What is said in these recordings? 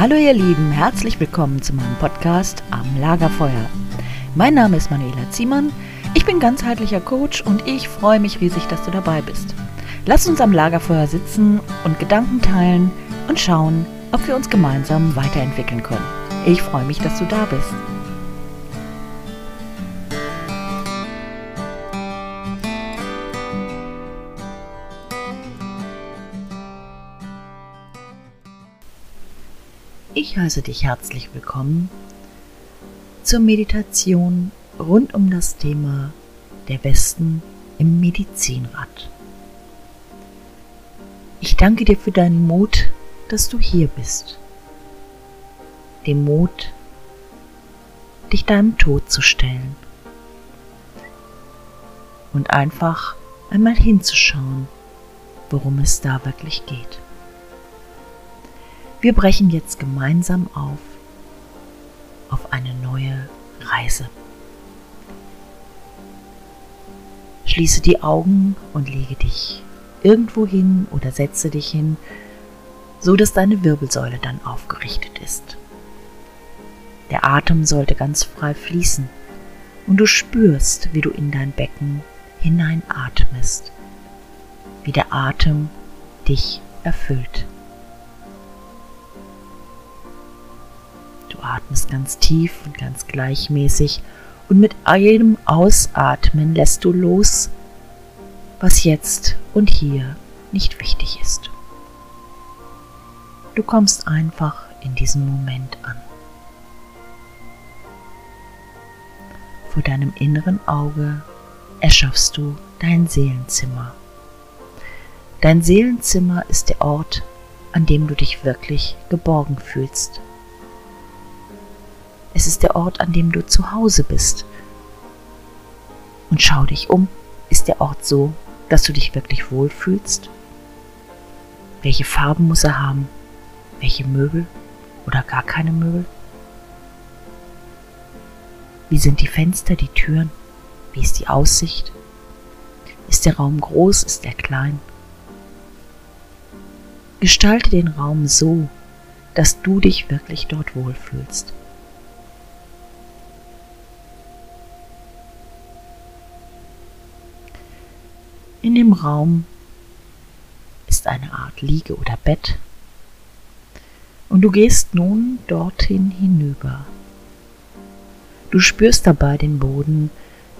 Hallo ihr Lieben, herzlich willkommen zu meinem Podcast Am Lagerfeuer. Mein Name ist Manuela Ziemann, ich bin ganzheitlicher Coach und ich freue mich riesig, dass du dabei bist. Lass uns am Lagerfeuer sitzen und Gedanken teilen und schauen, ob wir uns gemeinsam weiterentwickeln können. Ich freue mich, dass du da bist. Ich heiße dich herzlich willkommen zur Meditation rund um das Thema der Westen im Medizinrad. Ich danke dir für deinen Mut, dass du hier bist. Den Mut, dich deinem Tod zu stellen und einfach einmal hinzuschauen, worum es da wirklich geht. Wir brechen jetzt gemeinsam auf auf eine neue Reise. Schließe die Augen und lege dich irgendwo hin oder setze dich hin, so dass deine Wirbelsäule dann aufgerichtet ist. Der Atem sollte ganz frei fließen und du spürst, wie du in dein Becken hineinatmest, wie der Atem dich erfüllt. Atmest ganz tief und ganz gleichmäßig und mit jedem Ausatmen lässt du los, was jetzt und hier nicht wichtig ist. Du kommst einfach in diesem Moment an. Vor deinem inneren Auge erschaffst du dein Seelenzimmer. Dein Seelenzimmer ist der Ort, an dem du dich wirklich geborgen fühlst. Es ist der Ort, an dem du zu Hause bist. Und schau dich um. Ist der Ort so, dass du dich wirklich wohlfühlst? Welche Farben muss er haben? Welche Möbel oder gar keine Möbel? Wie sind die Fenster, die Türen? Wie ist die Aussicht? Ist der Raum groß? Ist er klein? Gestalte den Raum so, dass du dich wirklich dort wohlfühlst. In dem Raum ist eine Art Liege oder Bett und du gehst nun dorthin hinüber. Du spürst dabei den Boden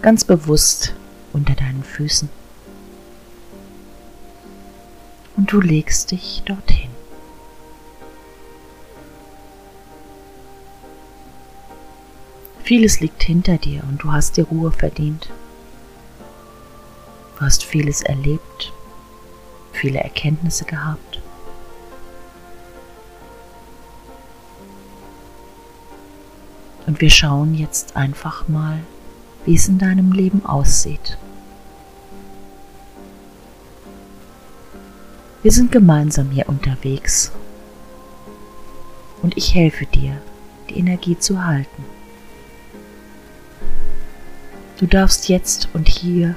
ganz bewusst unter deinen Füßen und du legst dich dorthin. Vieles liegt hinter dir und du hast dir Ruhe verdient. Du hast vieles erlebt, viele Erkenntnisse gehabt. Und wir schauen jetzt einfach mal, wie es in deinem Leben aussieht. Wir sind gemeinsam hier unterwegs und ich helfe dir, die Energie zu halten. Du darfst jetzt und hier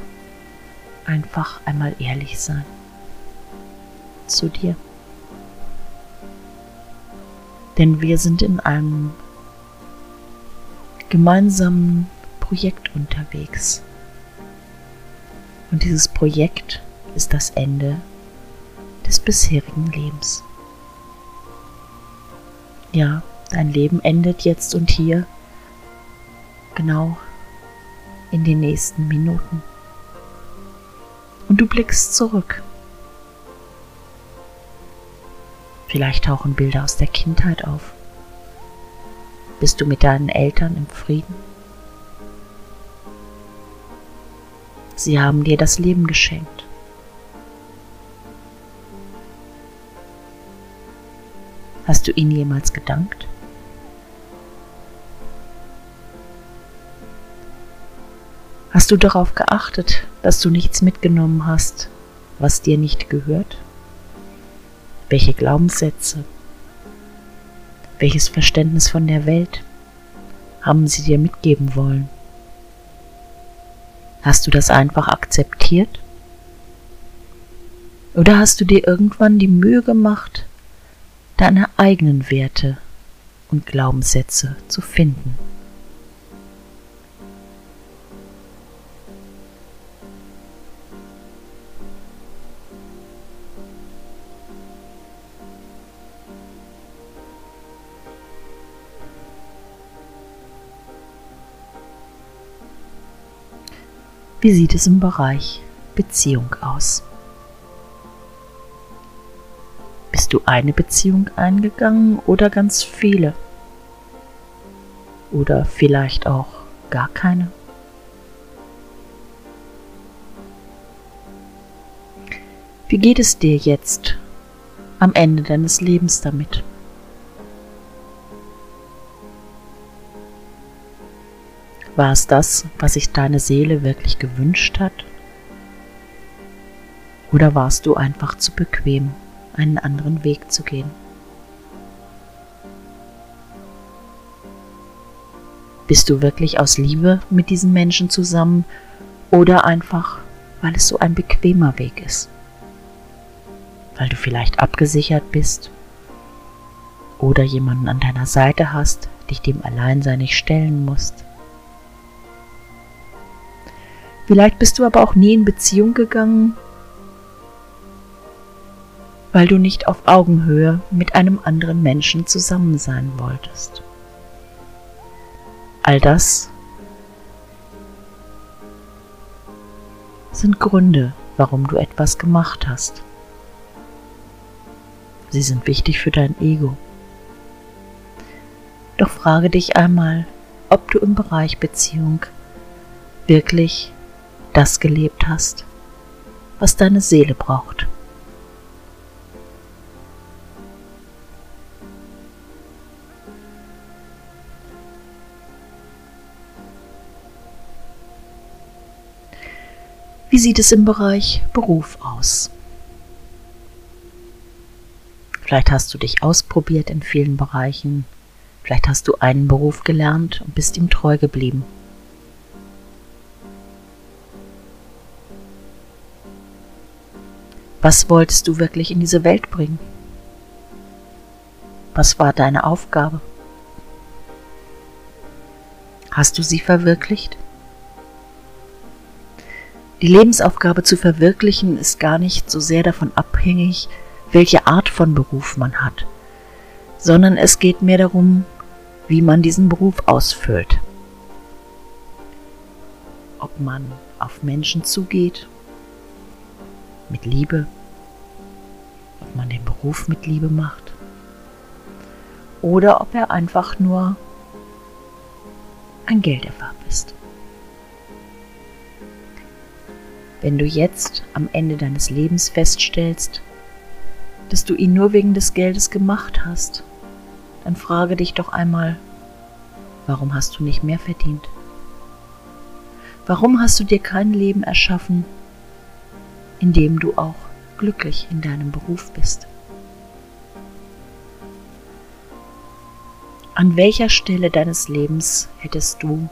einfach einmal ehrlich sein zu dir. Denn wir sind in einem gemeinsamen Projekt unterwegs. Und dieses Projekt ist das Ende des bisherigen Lebens. Ja, dein Leben endet jetzt und hier, genau in den nächsten Minuten und du blickst zurück. Vielleicht tauchen Bilder aus der Kindheit auf. Bist du mit deinen Eltern im Frieden? Sie haben dir das Leben geschenkt. Hast du ihnen jemals gedankt? Hast du darauf geachtet, dass du nichts mitgenommen hast, was dir nicht gehört? Welche Glaubenssätze? Welches Verständnis von der Welt haben sie dir mitgeben wollen? Hast du das einfach akzeptiert? Oder hast du dir irgendwann die Mühe gemacht, deine eigenen Werte und Glaubenssätze zu finden. Wie sieht es im Bereich Beziehung aus? Bist du eine Beziehung eingegangen oder ganz viele? Oder vielleicht auch gar keine? Wie geht es dir jetzt am Ende deines Lebens damit? War es das, was sich deine Seele wirklich gewünscht hat? Oder warst du einfach zu bequem, einen anderen Weg zu gehen? Bist du wirklich aus Liebe mit diesen Menschen zusammen oder einfach, weil es so ein bequemer Weg ist? Weil du vielleicht abgesichert bist oder jemanden an deiner Seite hast, dich dem Alleinsein nicht stellen musst? Vielleicht bist du aber auch nie in Beziehung gegangen, weil du nicht auf Augenhöhe mit einem anderen Menschen zusammen sein wolltest. All das sind Gründe, warum du etwas gemacht hast. Sie sind wichtig für dein Ego. Doch frage dich einmal, ob du im Bereich Beziehung wirklich das gelebt hast, was deine Seele braucht. Wie sieht es im Bereich Beruf aus? Vielleicht hast du dich ausprobiert in vielen Bereichen. Vielleicht hast du einen Beruf gelernt und bist ihm treu geblieben. Was wolltest du wirklich in diese Welt bringen? Was war deine Aufgabe? Hast du sie verwirklicht? Die Lebensaufgabe zu verwirklichen ist gar nicht so sehr davon abhängig, welche Art von Beruf man hat, sondern es geht mehr darum, wie man diesen Beruf ausfüllt. Ob man auf Menschen zugeht mit Liebe, ob man den Beruf mit Liebe macht oder ob er einfach nur ein Gelderwerb ist. Wenn du jetzt am Ende deines Lebens feststellst, dass du ihn nur wegen des Geldes gemacht hast, dann frage dich doch einmal, warum hast du nicht mehr verdient? Warum hast du dir kein Leben erschaffen, in dem du auch glücklich in deinem Beruf bist. An welcher Stelle deines Lebens hättest du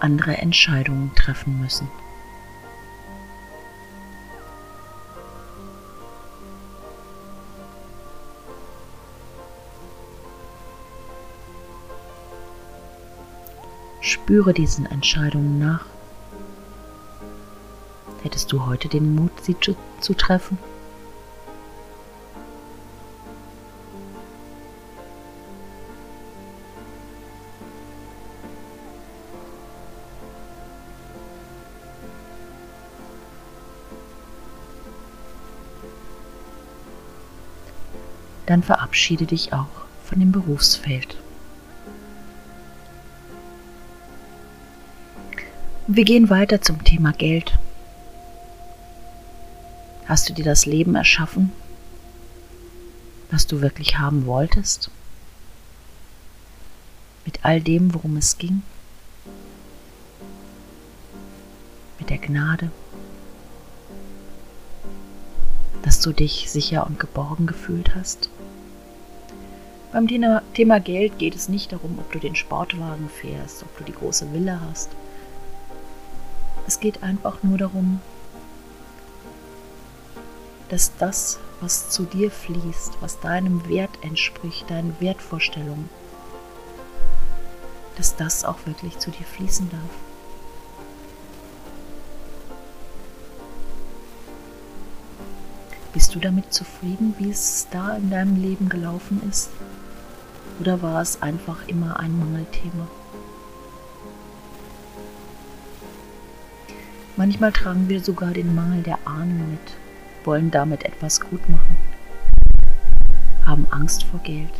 andere Entscheidungen treffen müssen? Spüre diesen Entscheidungen nach. Hättest du heute den Mut, sie zu, treffen? Dann verabschiede dich auch von dem Berufsfeld. Wir gehen weiter zum Thema Geld. Hast du dir das Leben erschaffen, was du wirklich haben wolltest? Mit all dem, worum es ging? Mit der Gnade? Dass du dich sicher und geborgen gefühlt hast? Beim Thema Geld geht es nicht darum, ob du den Sportwagen fährst, ob du die große Villa hast. Es geht einfach nur darum, dass das, was zu dir fließt, was deinem Wert entspricht, deinen Wertvorstellungen, dass das auch wirklich zu dir fließen darf. Bist du damit zufrieden, wie es da in deinem Leben gelaufen ist? Oder war es einfach immer ein Mangelthema? Manchmal tragen wir sogar den Mangel der Ahnen mit, wollen damit etwas gut machen, haben Angst vor Geld.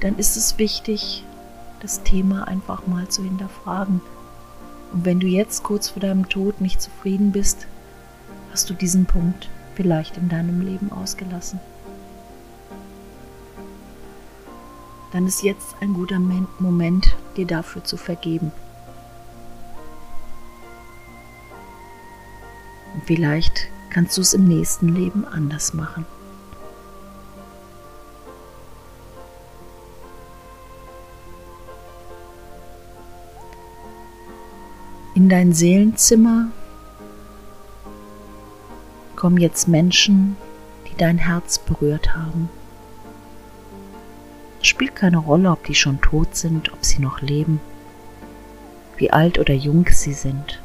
Dann ist es wichtig, das Thema einfach mal zu hinterfragen. Und wenn du jetzt kurz vor deinem Tod nicht zufrieden bist, hast du diesen Punkt vielleicht in deinem Leben ausgelassen. Dann ist jetzt ein guter Moment, dir dafür zu vergeben. Vielleicht kannst du es im nächsten Leben anders machen. In dein Seelenzimmer kommen jetzt Menschen, die dein Herz berührt haben. Es spielt keine Rolle, ob die schon tot sind, ob sie noch leben, wie alt oder jung sie sind.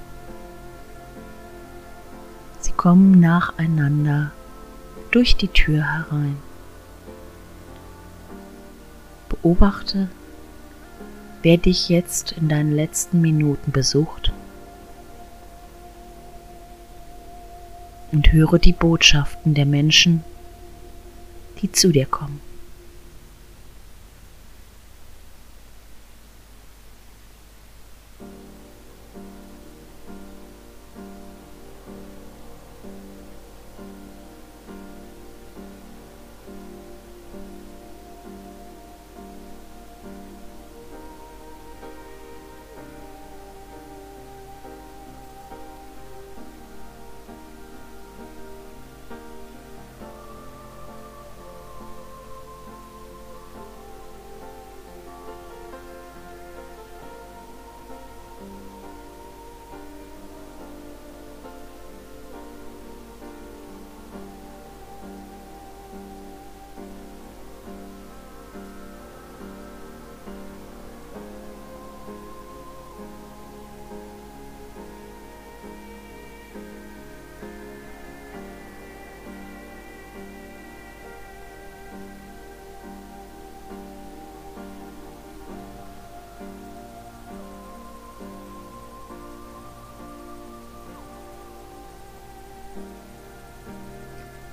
Kommen nacheinander durch die Tür herein. Beobachte, wer dich jetzt in deinen letzten Minuten besucht und höre die Botschaften der Menschen, die zu dir kommen.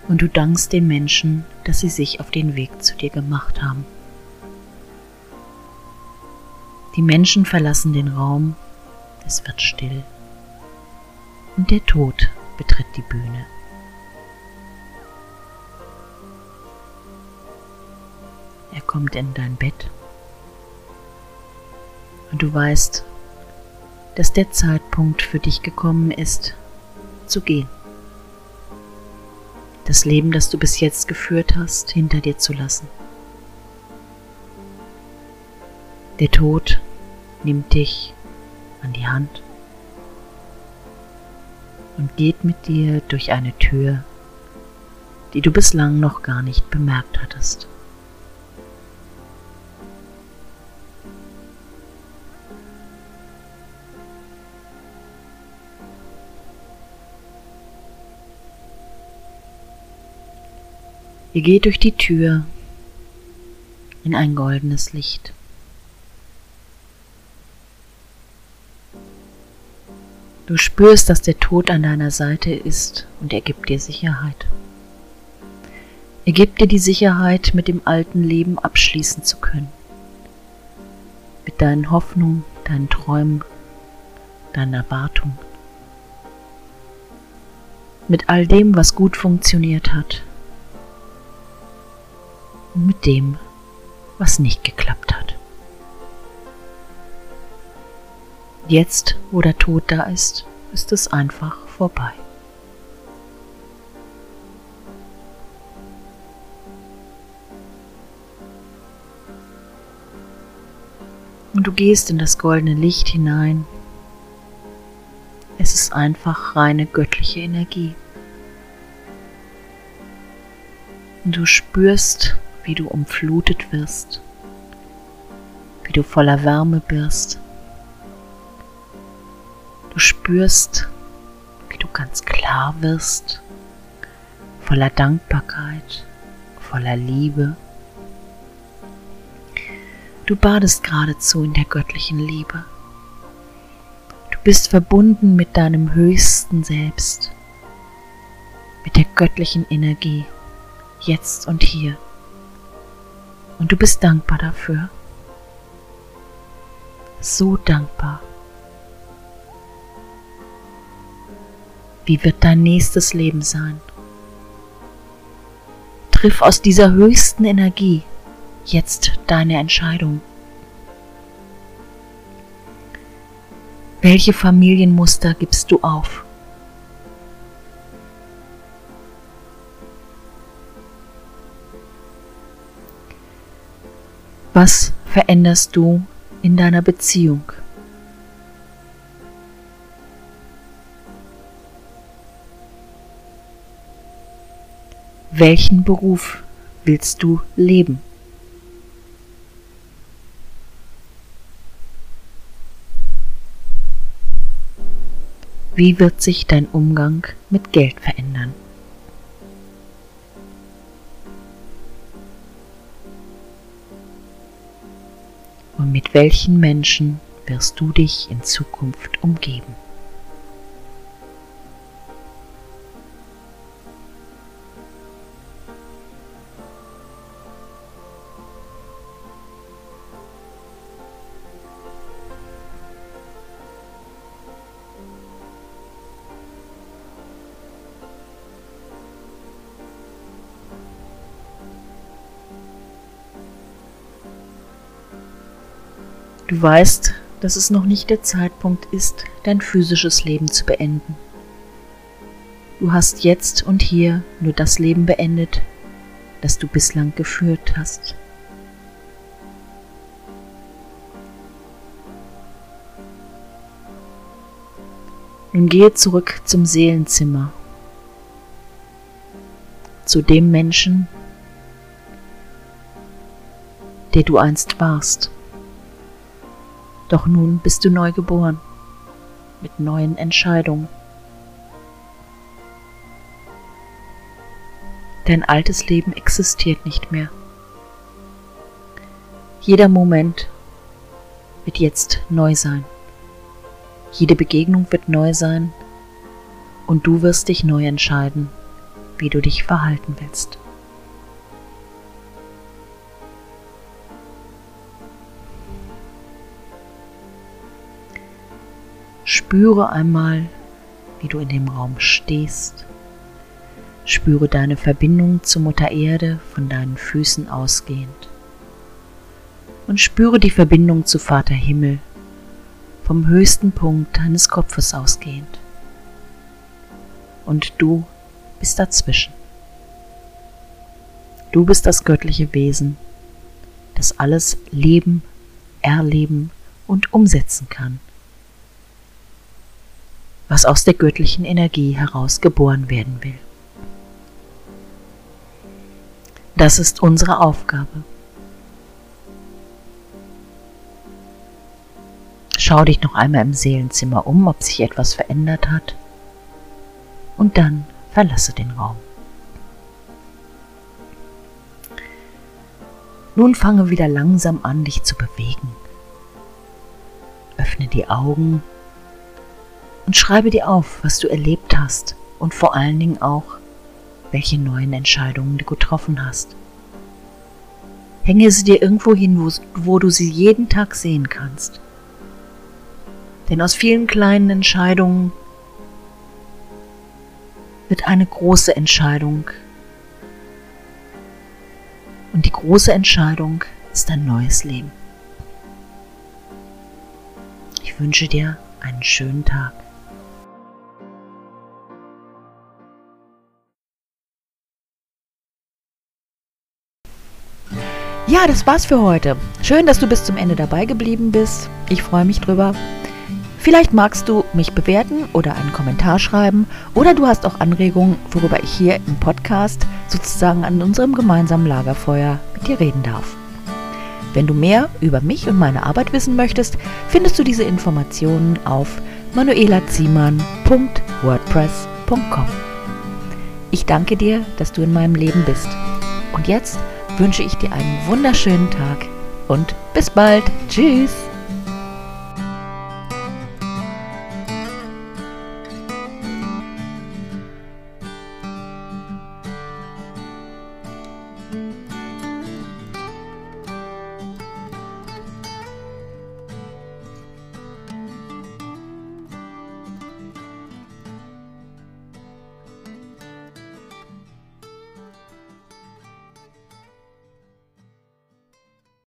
Und du dankst den Menschen, dass sie sich auf den Weg zu dir gemacht haben. Die Menschen verlassen den Raum, es wird still und der Tod betritt die Bühne. Er kommt in dein Bett und du weißt, dass der Zeitpunkt für dich gekommen ist, zu gehen das Leben, das du bis jetzt geführt hast, hinter dir zu lassen. Der Tod nimmt dich an die Hand und geht mit dir durch eine Tür, die du bislang noch gar nicht bemerkt hattest. Ihr geht durch die Tür in ein goldenes Licht. Du spürst, dass der Tod an deiner Seite ist und er gibt dir Sicherheit. Er gibt dir die Sicherheit, mit dem alten Leben abschließen zu können. Mit deinen Hoffnungen, deinen Träumen, deinen Erwartungen. Mit all dem, was gut funktioniert hat und mit dem, was nicht geklappt hat. Jetzt, wo der Tod da ist, ist es einfach vorbei. Und du gehst in das goldene Licht hinein. Es ist einfach reine göttliche Energie. Und du spürst, wie du umflutet wirst, wie du voller Wärme bist. Du spürst, wie du ganz klar wirst, voller Dankbarkeit, voller Liebe. Du badest geradezu in der göttlichen Liebe. Du bist verbunden mit deinem höchsten Selbst, mit der göttlichen Energie, jetzt und hier. Und du bist dankbar dafür. So dankbar. Wie wird dein nächstes Leben sein? Triff aus dieser höchsten Energie jetzt deine Entscheidung. Welche Familienmuster gibst du auf? Was veränderst du in deiner Beziehung? Welchen Beruf willst du leben? Wie wird sich dein Umgang mit Geld verändern? Und mit welchen Menschen wirst du dich in Zukunft umgeben? Du weißt, dass es noch nicht der Zeitpunkt ist, dein physisches Leben zu beenden. Du hast jetzt und hier nur das Leben beendet, das du bislang geführt hast. Nun gehe zurück zum Seelenzimmer, zu dem Menschen, der du einst warst. Doch nun bist du neu geboren, mit neuen Entscheidungen. Dein altes Leben existiert nicht mehr. Jeder Moment wird jetzt neu sein. Jede Begegnung wird neu sein und du wirst dich neu entscheiden, wie du dich verhalten willst. Spüre einmal, wie du in dem Raum stehst. Spüre deine Verbindung zur Mutter Erde von deinen Füßen ausgehend. Und spüre die Verbindung zu Vater Himmel vom höchsten Punkt deines Kopfes ausgehend. Und du bist dazwischen. Du bist das göttliche Wesen, das alles leben, erleben und umsetzen kann was aus der göttlichen Energie heraus geboren werden will. Das ist unsere Aufgabe. Schau dich noch einmal im Seelenzimmer um, ob sich etwas verändert hat, und dann verlasse den Raum. Nun fange wieder langsam an, dich zu bewegen. Öffne die Augen und schreibe dir auf, was du erlebt hast und vor allen Dingen auch, welche neuen Entscheidungen du getroffen hast. Hänge sie dir irgendwo hin, wo, wo du sie jeden Tag sehen kannst. Denn aus vielen kleinen Entscheidungen wird eine große Entscheidung. Und die große Entscheidung ist ein neues Leben. Ich wünsche dir einen schönen Tag. Ja, das war's für heute. Schön, dass du bis zum Ende dabei geblieben bist. Ich freue mich drüber. Vielleicht magst du mich bewerten oder einen Kommentar schreiben oder du hast auch Anregungen, worüber ich hier im Podcast sozusagen an unserem gemeinsamen Lagerfeuer mit dir reden darf. Wenn du mehr über mich und meine Arbeit wissen möchtest, findest du diese Informationen auf manuelaziemann.wordpress.com. Ich danke dir, dass du in meinem Leben bist. Und jetzt wünsche ich dir einen wunderschönen Tag und bis bald. Tschüss.